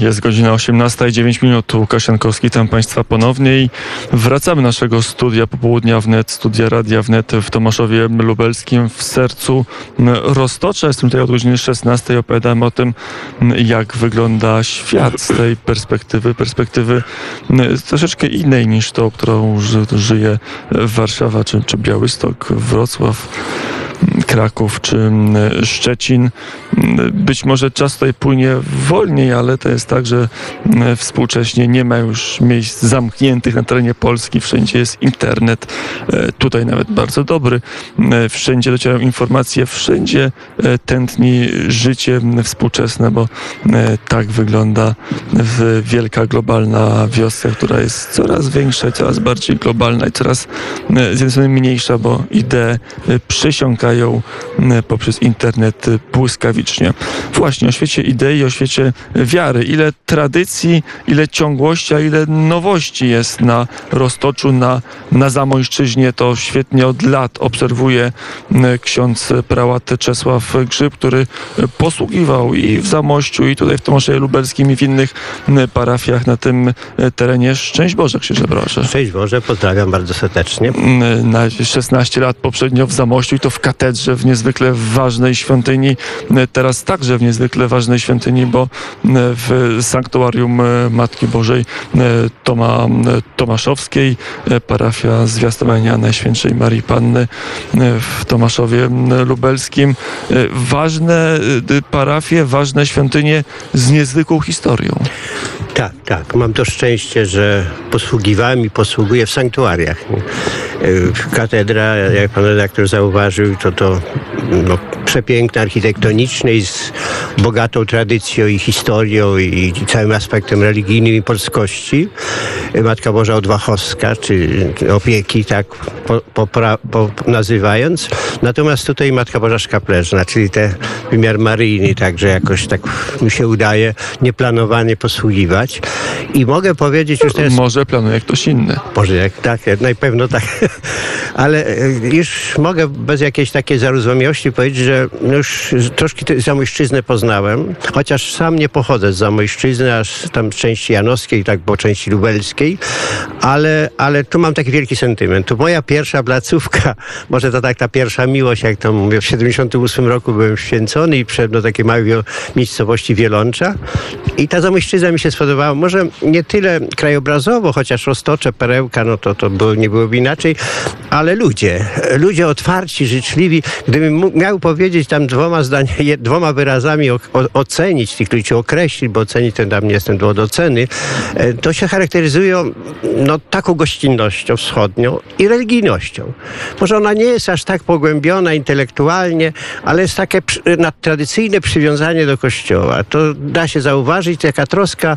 Jest godzina 18.09 minut. Łukasz Jankowski, tam Państwa ponownie i wracamy naszego studia popołudnia wnet, studia Radia Wnet w Tomaszowie Lubelskim w sercu Roztocza. Jestem tutaj od godziny 16. Opowiadam o tym, jak wygląda świat z tej perspektywy, perspektywy troszeczkę innej niż to, którą ży, żyje Warszawa czy, czy Białystok, Wrocław. Kraków czy Szczecin. Być może czas tutaj płynie wolniej, ale to jest tak, że współcześnie nie ma już miejsc zamkniętych na terenie Polski. Wszędzie jest internet, tutaj nawet bardzo dobry. Wszędzie docierają informacje, wszędzie tętni życie współczesne, bo tak wygląda wielka globalna wioska, która jest coraz większa, coraz bardziej globalna i coraz z jednej strony mniejsza, bo idee przysiąkają poprzez internet błyskawicznie. Właśnie o świecie idei, o świecie wiary. Ile tradycji, ile ciągłości, a ile nowości jest na Roztoczu, na, na Zamojszczyźnie. To świetnie od lat obserwuje ksiądz prałat Czesław Grzyb, który posługiwał i w Zamościu, i tutaj w Tomaszowie Lubelskim, i w innych parafiach na tym terenie. Szczęść Boże, księże proszę. Szczęść Boże, pozdrawiam bardzo serdecznie. Na 16 lat poprzednio w Zamościu i to w katedrze, w niezwykle ważnej świątyni, teraz także w niezwykle ważnej świątyni, bo w sanktuarium Matki Bożej Toma, Tomaszowskiej, parafia zwiastowania Najświętszej Marii Panny w Tomaszowie Lubelskim. Ważne parafie, ważne świątynie z niezwykłą historią. Tak, tak. Mam to szczęście, że posługiwałem i posługuję w sanktuariach. Katedra, jak pan redaktor zauważył, to to no, przepiękne architektoniczne i z bogatą tradycją i historią i, całym aspektem religijnym i polskości. Matka Boża Odwachowska, czy opieki, tak po, po, po, nazywając. Natomiast tutaj Matka Boża Szkapleżna, czyli ten wymiar maryjny, także jakoś tak mi się udaje nieplanowanie posługiwać. I mogę powiedzieć już teraz... Może planuje ktoś inny. Może jak tak, na pewno tak. Ale już mogę bez jakiejś takiej zarozumiałości powiedzieć, że już troszkę Zamojszczyznę poznałem, chociaż sam nie pochodzę z Zamojszczyzny, aż tam z części janowskiej, tak po części lubelskiej, ale, ale tu mam taki wielki sentyment. To moja pierwsza placówka, może to tak ta pierwsza miłość, jak to mówię, w 78 roku byłem święcony i wszedłem do takiej małej miejscowości Wielącza i ta Zamojszczyzna mi się spodobała. Może nie tyle krajobrazowo, chociaż Roztocze, Perełka, no to, to było, nie byłoby inaczej, ale ludzie, ludzie otwarci, życzliwi. Gdybym miał powiedzieć tam dwoma zdaniami, dwoma wyrazami o, o, ocenić tych ludzi, określić, bo ocenić to tam nie jestem do oceny, to się charakteryzują no, taką gościnnością wschodnią i religijnością. Może ona nie jest aż tak pogłębiona intelektualnie, ale jest takie tradycyjne przywiązanie do Kościoła. To da się zauważyć, taka troska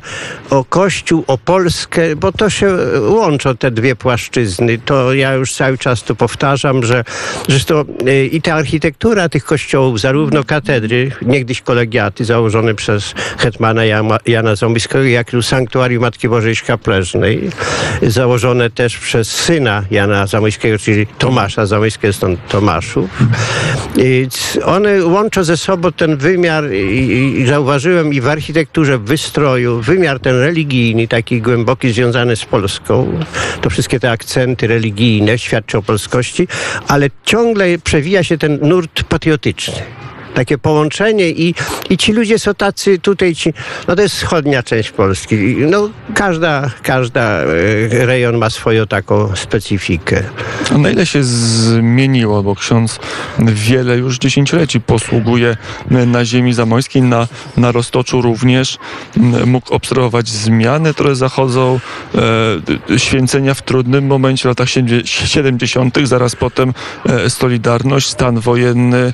o Kościół, o Polskę, bo to się łączą te dwie płaszczyzny. To ja już cały czas tu powtarzam, że zresztą i ta architektura tych kościołów, zarówno katedry, niegdyś kolegiaty założone przez hetmana Jana, Jana Ząbiskiego, jak i sanktuarium Matki Bożej Szkapleżnej, założone też przez syna Jana Zamojskiego, czyli Tomasza Zamojskiego, stąd Tomaszów. I one łączą ze sobą ten wymiar i, i zauważyłem i w architekturze, w wystroju, wymiar ten religijny, taki głęboki, związany z Polską. To wszystkie te akcenty religijne świadczą o polskości, ale ciągle przewija się ten nurt patriotyczny takie połączenie i, i ci ludzie są tacy tutaj, ci, no to jest wschodnia część Polski. No każda, każda e, rejon ma swoją taką specyfikę. A na ile się zmieniło, bo ksiądz wiele już dziesięcioleci posługuje na ziemi zamojskiej, na, na Roztoczu również. Mógł obserwować zmiany, które zachodzą, e, święcenia w trudnym momencie, w latach 70., zaraz potem e, Solidarność, stan wojenny, e,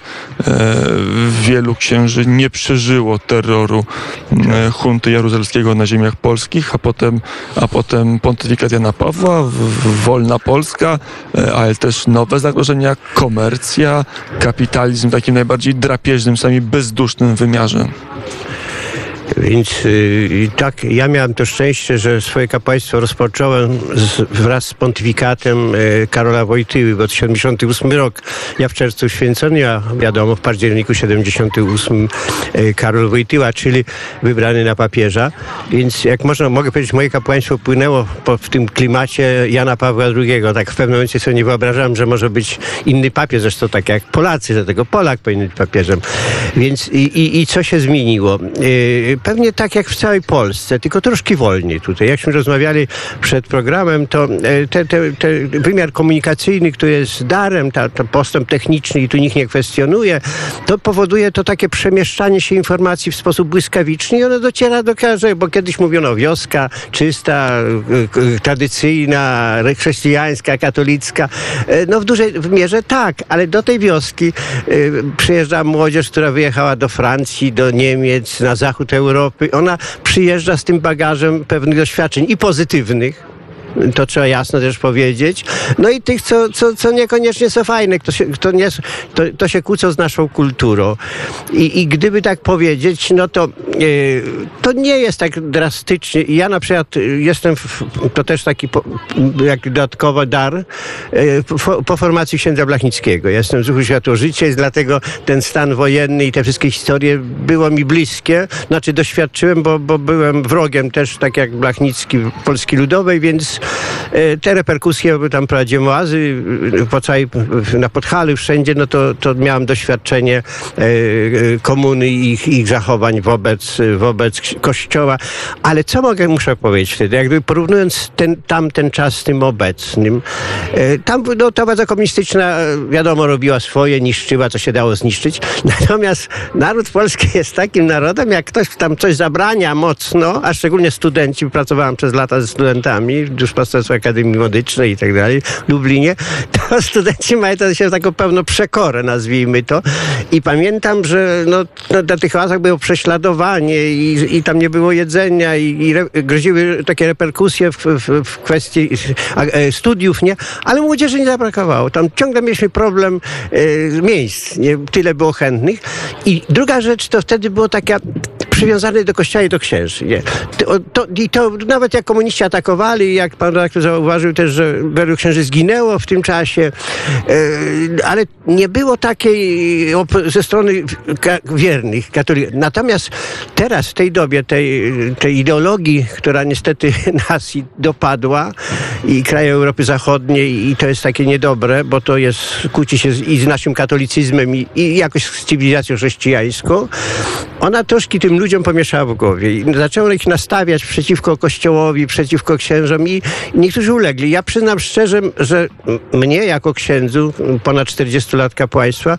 wielu księży nie przeżyło terroru e, hunty jaruzelskiego na ziemiach polskich, a potem, a potem pontyfikat Jana Pawła, wolna Polska, e, ale też nowe zagrożenia, komercja, kapitalizm w takim najbardziej drapieżnym, sami bezdusznym wymiarze. Więc y, tak, ja miałem to szczęście, że swoje kapłaństwo rozpocząłem z, wraz z pontyfikatem y, Karola Wojtyły, bo to 78 rok. Ja w czerwcu święcony, a wiadomo w październiku 78 y, Karol Wojtyła, czyli wybrany na papieża. Więc jak można, mogę powiedzieć, moje kapłaństwo płynęło po, w tym klimacie Jana Pawła II. Tak w pewnym momencie sobie nie wyobrażałem, że może być inny papież, zresztą tak jak Polacy, że tego Polak powinien być papieżem. Więc i, i, i co się zmieniło? Pewnie tak jak w całej Polsce, tylko troszkę wolniej tutaj. Jakśmy rozmawiali przed programem, to e, te, te, te wymiar komunikacyjny, który jest darem, ta, ta postęp techniczny i tu nikt nie kwestionuje, to powoduje to takie przemieszczanie się informacji w sposób błyskawiczny i ono dociera do każdego, bo kiedyś mówiono wioska czysta, e, e, tradycyjna, chrześcijańska, katolicka. No w dużej mierze tak, ale do tej wioski przyjeżdża młodzież, która wyjechała do Francji, do Niemiec, na zachód Europy. Ona przyjeżdża z tym bagażem pewnych doświadczeń i pozytywnych, to trzeba jasno też powiedzieć. No i tych, co, co, co niekoniecznie są fajne, to się, to, nie, to, to się kłócą z naszą kulturą. I, i gdyby tak powiedzieć, no to, e, to nie jest tak drastycznie. Ja na przykład jestem, w, to też taki po, jak dodatkowy dar, e, po, po formacji księdza Blachnickiego. Jestem z ruchu Światło-Życie, dlatego ten stan wojenny i te wszystkie historie było mi bliskie. Znaczy doświadczyłem, bo, bo byłem wrogiem też, tak jak Blachnicki Polski Ludowej, więc te reperkusje, bo tam prowadziłem oazy e, po całej, na Podhalu, wszędzie, no to, to miałem doświadczenie e, e, komuny i ich, ich zachowań wobec, wobec Kościoła. Ale co mogę, muszę powiedzieć wtedy, jakby porównując ten, tamten czas z tym obecnym, e, tam no, ta władza komunistyczna, e, wiadomo, robiła swoje, niszczyła, co się dało zniszczyć. Natomiast naród polski jest takim narodem, jak ktoś tam coś zabrania mocno, a szczególnie studenci, pracowałem przez lata ze studentami, duszpasterstwo Akademii Medycznej i tak dalej, w Lublinie, to studenci mają to się taką pewną przekorę, nazwijmy to. I pamiętam, że no, no, na tych oazach było prześladowanie i, i tam nie było jedzenia i, i re, groziły takie reperkusje w, w, w kwestii e, studiów, nie? Ale młodzieży nie zabrakowało. Tam ciągle mieliśmy problem e, miejsc, nie? Tyle było chętnych. I druga rzecz, to wtedy było taka przywiązane do kościoła i do księży. Nie. To, to, I to nawet jak komuniści atakowali, jak pan redaktor zauważył też, że wielu księży zginęło w tym czasie, e, ale nie było takiej ze strony wiernych katolików. Natomiast teraz, w tej dobie, tej, tej ideologii, która niestety nas dopadła i kraje Europy Zachodniej i to jest takie niedobre, bo to jest, kłóci się z, i z naszym katolicyzmem i, i jakoś z cywilizacją chrześcijańską, ona troszkę tym ludziom pomieszała w głowie i zaczęło ich nastawiać przeciwko kościołowi, przeciwko księżom i niektórzy ulegli. Ja przyznam szczerze, że mnie jako księdzu, ponad 40 lat kapłaństwa,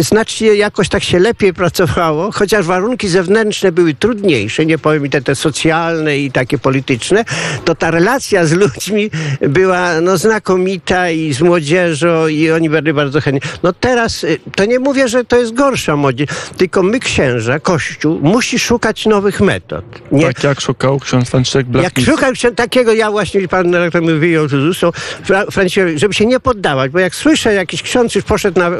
znacznie jakoś tak się lepiej pracowało, chociaż warunki zewnętrzne były trudniejsze, nie powiem i te, te socjalne i takie polityczne, to ta relacja z ludźmi była no, znakomita i z młodzieżą i oni byli bardzo chętni. No teraz, y, to nie mówię, że to jest gorsza młodzież, tylko my księża, Kościół, musi szukać nowych metod. Nie, Tak jak szukał ksiądz Franciszek jak Blachnicki. szukam się takiego, ja właśnie, pan redaktor mi wyjął z ustu, Fra, żeby się nie poddawać, bo jak słyszę, jakiś ksiądz już poszedł na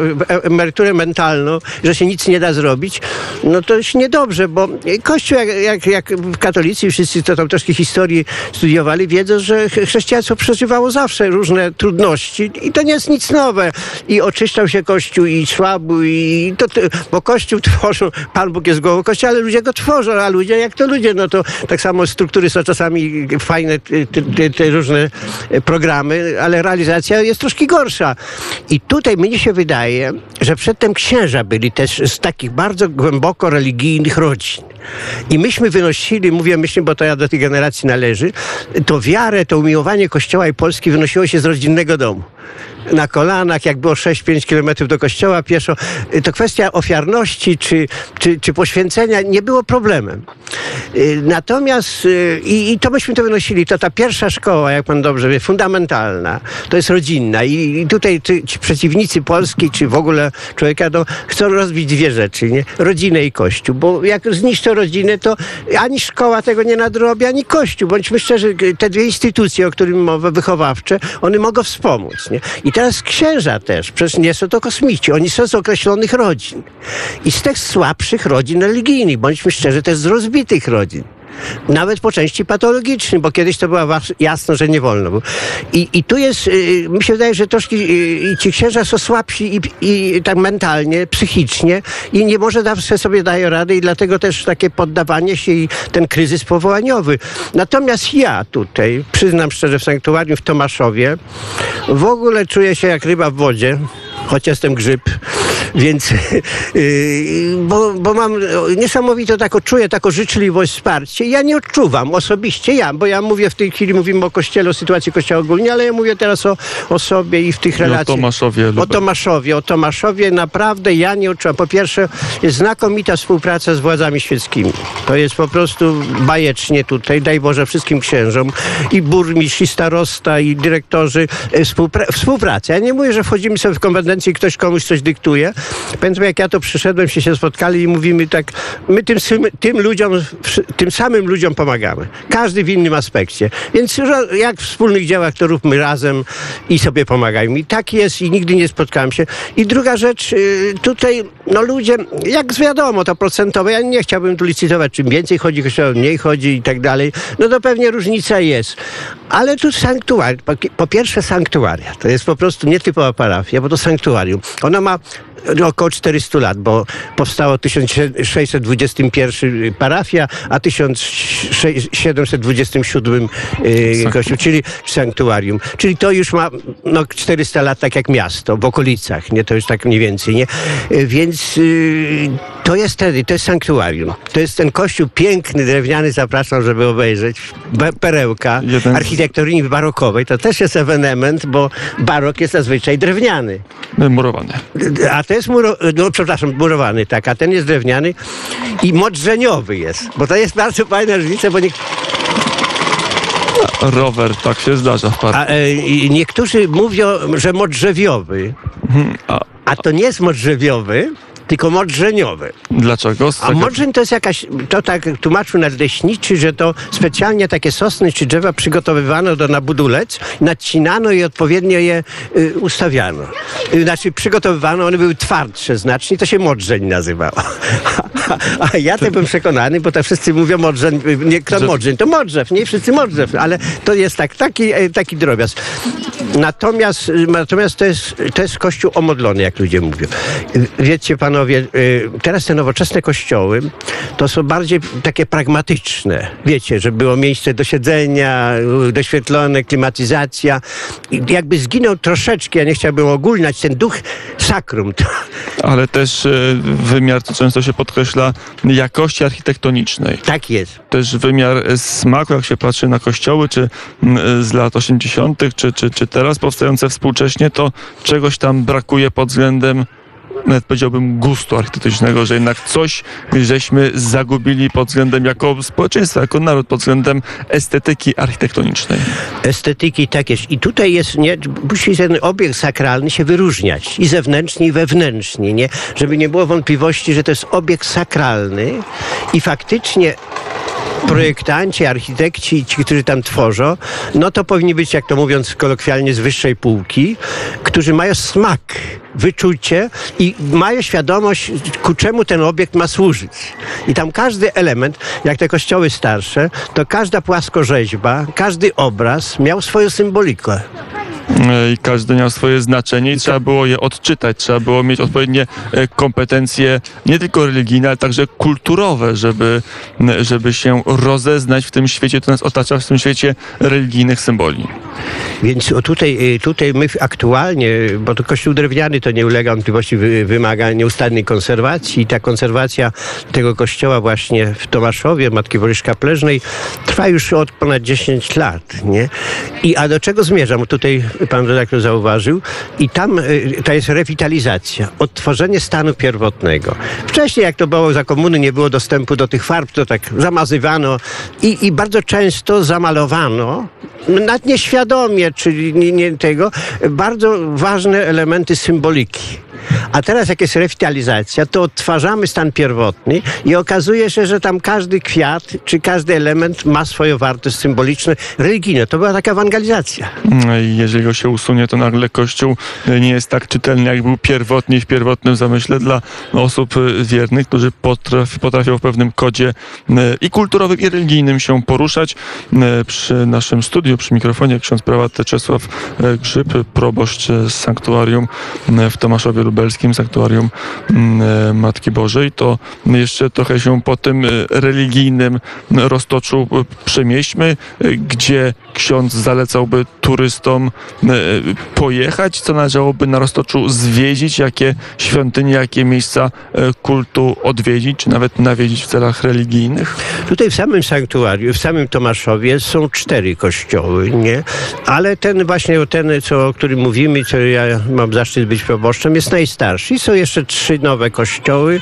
emeryturę mentalną, że się nic nie da zrobić, no to jest niedobrze, bo Kościół, jak, jak, jak katolicy wszyscy, co tam troszkę historii studiowali, wiedzą, że ch- chrześcijaństwo przeżywało zawsze różne trudności i to nie jest nic nowe. I oczyszczał się Kościół i słabu, i to, bo Kościół tworzą, Pan Bóg jest Kościoła, ale ludzie go tworzą, a ludzie jak to ludzie, no to tak samo struktury są czasami fajne, te, te, te różne e, programy, ale realizacja jest troszkę gorsza. I tutaj mnie się wydaje, że przedtem księża byli też z takich bardzo głęboko religijnych rodzin. I myśmy wynosili, mówię myśmy, bo to ja do tej generacji należy, to wiarę, to umiłowanie Kościoła i Polski wynosiło się z rodzinnego domu na kolanach, jak było 6-5 kilometrów do kościoła pieszo. To kwestia ofiarności czy, czy, czy poświęcenia nie było problemem. Y, Natomiast y, i, i to myśmy to wynosili, to ta pierwsza szkoła, jak pan dobrze wie, fundamentalna, to jest rodzinna i, i tutaj ci przeciwnicy Polski, czy w ogóle człowieka, no, chcą rozbić dwie rzeczy, nie? Rodzinę i Kościół, bo jak zniszczą rodzinę, to ani szkoła tego nie nadrobi, ani Kościół. Bądźmy szczerzy, te dwie instytucje, o których mowa, wychowawcze, one mogą wspomóc. nie? I teraz księża też, przecież nie są to kosmici, oni są z określonych rodzin. I z tych słabszych rodzin religijnych, bądźmy szczerzy, też z rozbitych rodzin. Nawet po części patologicznym, bo kiedyś to była jasno, że nie wolno było. I, i tu jest, y, mi się wydaje, że troszkę y, ci księża są słabsi i, i tak mentalnie, psychicznie i nie może zawsze sobie dają rady i dlatego też takie poddawanie się i ten kryzys powołaniowy. Natomiast ja tutaj, przyznam szczerze, w sanktuarium w Tomaszowie w ogóle czuję się jak ryba w wodzie choć jestem grzyb, więc yy, bo, bo mam niesamowite taką, czuję taką życzliwość, wsparcie. Ja nie odczuwam osobiście, ja, bo ja mówię w tej chwili, mówimy o Kościele, o sytuacji Kościoła ogólnie, ale ja mówię teraz o, o sobie i w tych I o relacjach. Tomaszowie O. Tomaszowie, o Tomaszowie naprawdę ja nie odczuwam. Po pierwsze, jest znakomita współpraca z władzami świeckimi. To jest po prostu bajecznie tutaj. Daj Boże wszystkim księżom i burmistrz, i starosta, i dyrektorzy. e, Współpra- współpraca. Ja nie mówię, że wchodzimy sobie w kompetencję i ktoś komuś coś dyktuje. Pamiętam, jak ja to przyszedłem, się się spotkali i mówimy tak, my tym, tym ludziom, tym samym ludziom pomagamy. Każdy w innym aspekcie. Więc jak w wspólnych dziełach to róbmy razem i sobie pomagajmy. I tak jest i nigdy nie spotkałem się. I druga rzecz, y, tutaj no ludzie, jak wiadomo, to procentowe, ja nie chciałbym tu licytować, czym więcej chodzi, kościoła mniej chodzi i tak dalej. No to pewnie różnica jest. Ale tu sanktuarium, po, po pierwsze sanktuaria, to jest po prostu nietypowa parafia, bo to sanktuarium. Ona ma około 400 lat, bo powstało w 1621 parafia, a 1727 y, kościół, czyli sanktuarium. Czyli to już ma no, 400 lat tak jak miasto, w okolicach, nie? To już tak mniej więcej, nie? Y, Więc y, to jest wtedy, to jest sanktuarium. To jest ten kościół piękny, drewniany, zapraszam, żeby obejrzeć. Be- perełka Jeden architektury barokowej. To też jest ewenement, bo barok jest zazwyczaj drewniany. Murowany. A to jest muro, no, przepraszam, murowany, tak, a ten jest drewniany i modrzeniowy jest. Bo to jest bardzo fajna różnica, bo nie, Rower, tak się zdarza w parku. a, e, niektórzy mówią, że modrzewiowy, A, a to nie jest modrzewiowy, tylko modrzeniowy. dlaczego? A modrzeń to jest jakaś, to tak tłumaczył nadleśniczy, że to specjalnie takie sosny czy drzewa przygotowywano do na budulec, nacinano i odpowiednio je y, ustawiano. Y, znaczy przygotowywano, one były twardsze znacznie, to się modrzeń nazywało. A ja to byłem przekonany, bo to wszyscy mówią modrzeń, y, nie kto modrzeń, to modrzew, nie wszyscy modrzew, ale to jest tak, taki, e, taki drobiazg. Natomiast, y, natomiast to, jest, to jest kościół omodlony, jak ludzie mówią. Y, Wiecie panowie, y, teraz te nowoczesne kościoły to są bardziej takie pragmatyczne. Wiecie, że było miejsce do siedzenia, y, doświetlone, klimatyzacja. I jakby zginął troszeczkę, ja nie chciałbym ogólniać, ten duch sakrum. Ale też e, wymiar, co często się podkreśla, jakości architektonicznej. tak jest. Też wymiar e, smaku, jak się patrzy na kościoły, czy m, e, z lat 80., czy, czy, czy teraz powstające współcześnie, to czegoś tam brakuje pod względem nawet powiedziałbym gustu architektonicznego, że jednak coś żeśmy zagubili pod względem jako społeczeństwo, jako naród, pod względem estetyki architektonicznej. estetyki tak jest. I tutaj jest, nie, musi ten obiekt sakralny się wyróżniać i zewnętrznie, i wewnętrznie, nie? Żeby nie było wątpliwości, że to jest obiekt sakralny i faktycznie projektanci, architekci, ci, którzy tam tworzą, no to powinni być, jak to mówiąc kolokwialnie, z wyższej półki, którzy mają smak, wyczucie i mają świadomość, ku czemu ten obiekt ma służyć. I tam każdy element, jak te kościoły starsze, to każda płaskorzeźba, każdy obraz miał swoją symbolikę. E, i każdy miał swoje znaczenie i trzeba było je odczytać, trzeba było mieć odpowiednie e, kompetencje nie tylko religijne, ale także kulturowe, żeby, m, żeby się rozeznać w tym świecie, który nas otacza, w tym świecie religijnych symboli. Więc tutaj, y, tutaj my aktualnie, bo to kościół drewniany to nie ulega wątpliwości, wy- wymaga nieustannej konserwacji i ta konserwacja tego kościoła właśnie w Tomaszowie, Matki Boryszka Pleżnej trwa już od ponad 10 lat, nie? I a do czego zmierzam? Tutaj pan redaktor zauważył i tam y, to jest rewitalizacja, odtworzenie stanu pierwotnego. Wcześniej jak to było za komuny, nie było dostępu do tych farb, to tak zamazywano i, i bardzo często zamalowano nawet nieświadomie, czyli nie, nie tego, bardzo ważne elementy symboliki. A teraz jak jest rewitalizacja, to odtwarzamy stan pierwotny i okazuje się, że tam każdy kwiat czy każdy element ma swoją wartość symboliczną, religijną. To była taka ewangelizacja. Jeżeli go się usunie, to nagle Kościół nie jest tak czytelny, jak był pierwotnie w pierwotnym zamyśle dla osób wiernych, którzy potrafi, potrafią w pewnym kodzie e, i kulturowym, i religijnym się poruszać. E, Przy naszym studiu, przy mikrofonie ksiądz prałat Czesław e, Grzyb, proboszcz sanktuarium w Tomaszowie Lubelskim, sanktuarium mm, Matki Bożej, to jeszcze trochę się po tym religijnym roztoczu przemieśćmy, gdzie ksiądz zalecałby turystom pojechać, co należałoby na roztoczu zwiedzić, jakie świątynie, jakie miejsca kultu odwiedzić, czy nawet nawiedzić w celach religijnych? Tutaj w samym sanktuarium, w samym Tomaszowie są cztery kościoły, nie? Ale ten właśnie, ten, co, o którym mówimy, co ja mam zaszczyt być proboszczem, jest najstarszy. I są jeszcze trzy nowe kościoły,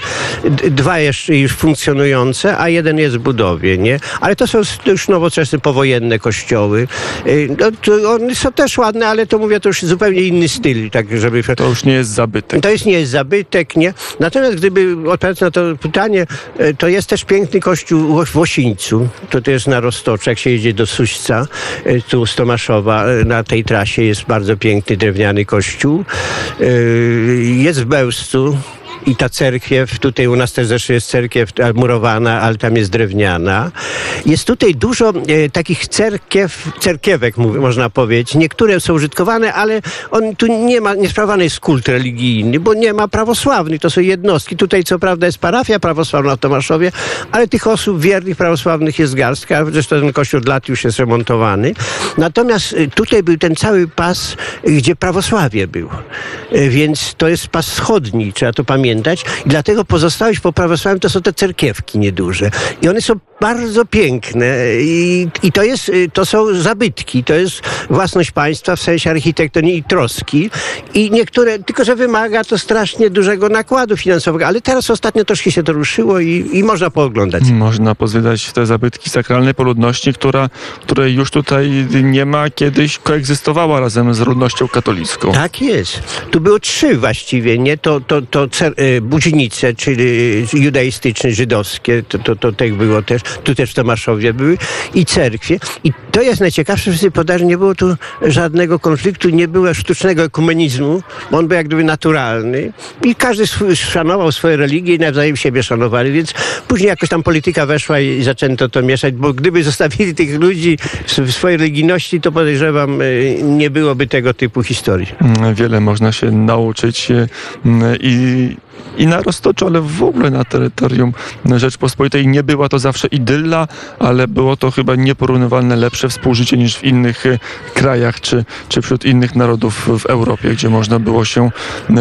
dwa jeszcze już funkcjonujące, a jeden jest w budowie, nie? Ale to są już nowoczesne, powojenne kościoły. Y, no, one są też ładne, ale to mówię, to już zupełnie inny styl, tak żeby... To już nie jest zabytek. To jest, nie jest zabytek, nie? Natomiast gdyby odpowiadać na to pytanie, y, to jest też piękny kościół w Osińcu. To też na Roztoczu, jak się jedzie do Suśca, y, tu z Tomaszowa, na tej trasie jest bardzo piękny drewniany kościół. Jest w Bełżcu, i ta cerkiew, tutaj u nas też zresztą jest cerkiew murowana, ale tam jest drewniana. Jest tutaj dużo e, takich cerkiew, cerkiewek, można powiedzieć. Niektóre są użytkowane, ale on tu nie ma, nie sprawowany jest kult religijny, bo nie ma prawosławnych, to są jednostki. Tutaj co prawda jest parafia prawosławna w Tomaszowie, ale tych osób wiernych prawosławnych jest garstka, zresztą ten kościół od lat już jest remontowany. Natomiast e, tutaj był ten cały pas, gdzie prawosławie było. E, więc to jest pas wschodni, trzeba to pamiętać I dlatego pozostałość po prawosławiu to są te cerkiewki nieduże. I one są bardzo piękne i, i to, jest, to są zabytki, to jest własność państwa w sensie architektonii i troski i niektóre, tylko że wymaga to strasznie dużego nakładu finansowego, ale teraz ostatnio troszkę się to ruszyło i, i można pooglądać. Można pozwiedzać te zabytki sakralnej po ludności, która, której już tutaj nie ma, kiedyś koegzystowała razem z ludnością katolicką. Tak jest. Tu było trzy właściwie, nie? To, to, to e, budzinice, czyli judaistyczne, żydowskie, to, to, to tak było też tu też w Tomaszowie były, i cerkwie. I to jest najciekawsze, że podaży nie było tu żadnego konfliktu, nie było sztucznego ekumenizmu, bo on był jak gdyby naturalny i każdy swój, szanował swoje religie i nawzajem siebie szanowali, więc później jakoś tam polityka weszła i zaczęto to mieszać, bo gdyby zostawili tych ludzi w swojej religijności, to podejrzewam, y, nie byłoby tego typu historii. Mm, wiele można się nauczyć y, i i na Roztoczu, ale w ogóle na terytorium Rzeczpospolitej nie była to zawsze idylla, ale było to chyba nieporównywalne lepsze współżycie niż w innych e, krajach czy, czy wśród innych narodów w Europie, gdzie można było się e,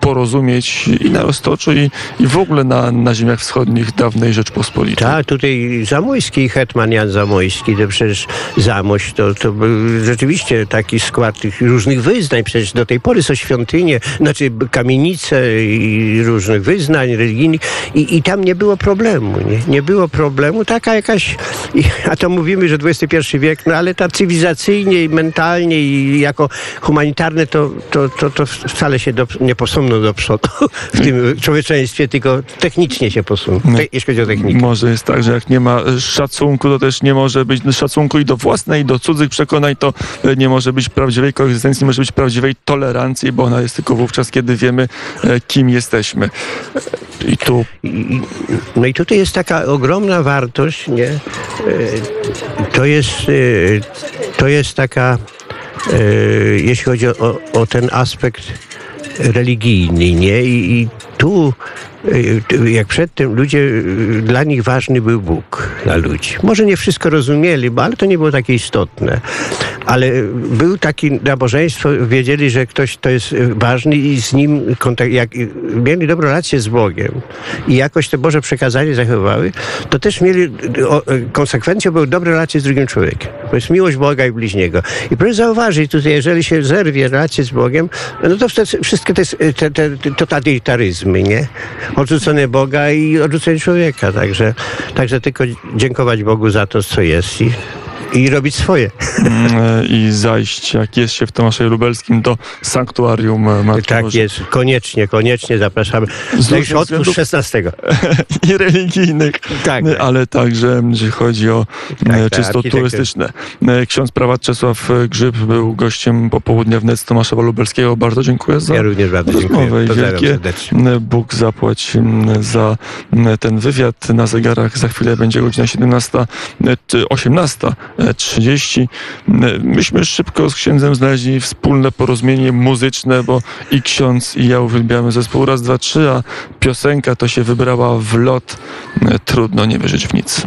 porozumieć i na Roztoczu i, i w ogóle na, na ziemiach wschodnich dawnej Rzeczpospolitej. Tak, tutaj Zamojski, hetman Jan Zamojski, to przecież Zamość to, to był rzeczywiście taki skład tych różnych wyznań. Przecież do tej pory są świątynie, znaczy kamienice i różnych wyznań religijnych i, i tam nie było problemu. Nie? nie było problemu. Taka jakaś, a to mówimy, że XXI wiek, no ale ta cywilizacyjnie i mentalnie i jako humanitarne to, to, to, to wcale się do, nie posuną do przodu w tym człowieczeństwie, tylko technicznie się posuną, te, jeśli chodzi o technikę. Może jest tak, że jak nie ma szacunku, to też nie może być szacunku i do własnej, i do cudzych przekonań, to nie może być prawdziwej koegzystencji, nie może być prawdziwej tolerancji, bo ona jest tylko wówczas, kiedy wiemy, e, kim jesteśmy. I tu. No i tutaj jest taka ogromna wartość, nie? E, to jest, e, to jest taka, e, jeśli chodzi o, o ten aspekt religijny, nie? I, i tu Y, jak przedtem ludzie, y, dla nich ważny był Bóg, dla ludzi. Może nie wszystko rozumieli, bo ale to nie było takie istotne. Ale był taki nabożeństwo, wiedzieli, że ktoś to jest ważny i z nim kontakt, jak mieli dobrą relację z Bogiem i jakoś to Boże przekazanie zachowały, to też mieli, o, konsekwencją były dobre relacje z drugim człowiekiem. To jest miłość Boga i bliźniego. I proszę zauważyć tutaj, jeżeli się zerwie relacje z Bogiem, no to wtedy wszystkie te, te, te totalitaryzmy, nie? odrzucenie Boga i odrzucenie człowieka. Także, także tylko dziękować Bogu za to, co jest i, i robić swoje. mm, i zajść, jak jest się w Tomaszowie Lubelskim, do sanktuarium e, Matki Tak Bożej. jest, koniecznie, koniecznie zapraszamy. Z od względów 16. i religijnych, Tak. e, ale także, jeżeli chodzi o Tak, e, tak, czysto turystyczne. E, Ksiądz prałat Czesław e, Grzyb był gościem popołudnia wnet z Tomaszowa Lubelskiego. Bardzo dziękuję za Ja również bardzo dziękuję. rozmowę Pozdrawiam wielkie serdecznie. e, Bóg zapłać za ten wywiad. Na zegarach za chwilę będzie godzina 17, e, czy 18.30. M, Myśmy szybko z księdzem znaleźli wspólne porozumienie muzyczne, bo i ksiądz i ja uwielbiamy zespół raz, dwa, trzy, a piosenka to się wybrała w lot. Trudno nie wierzyć w nic.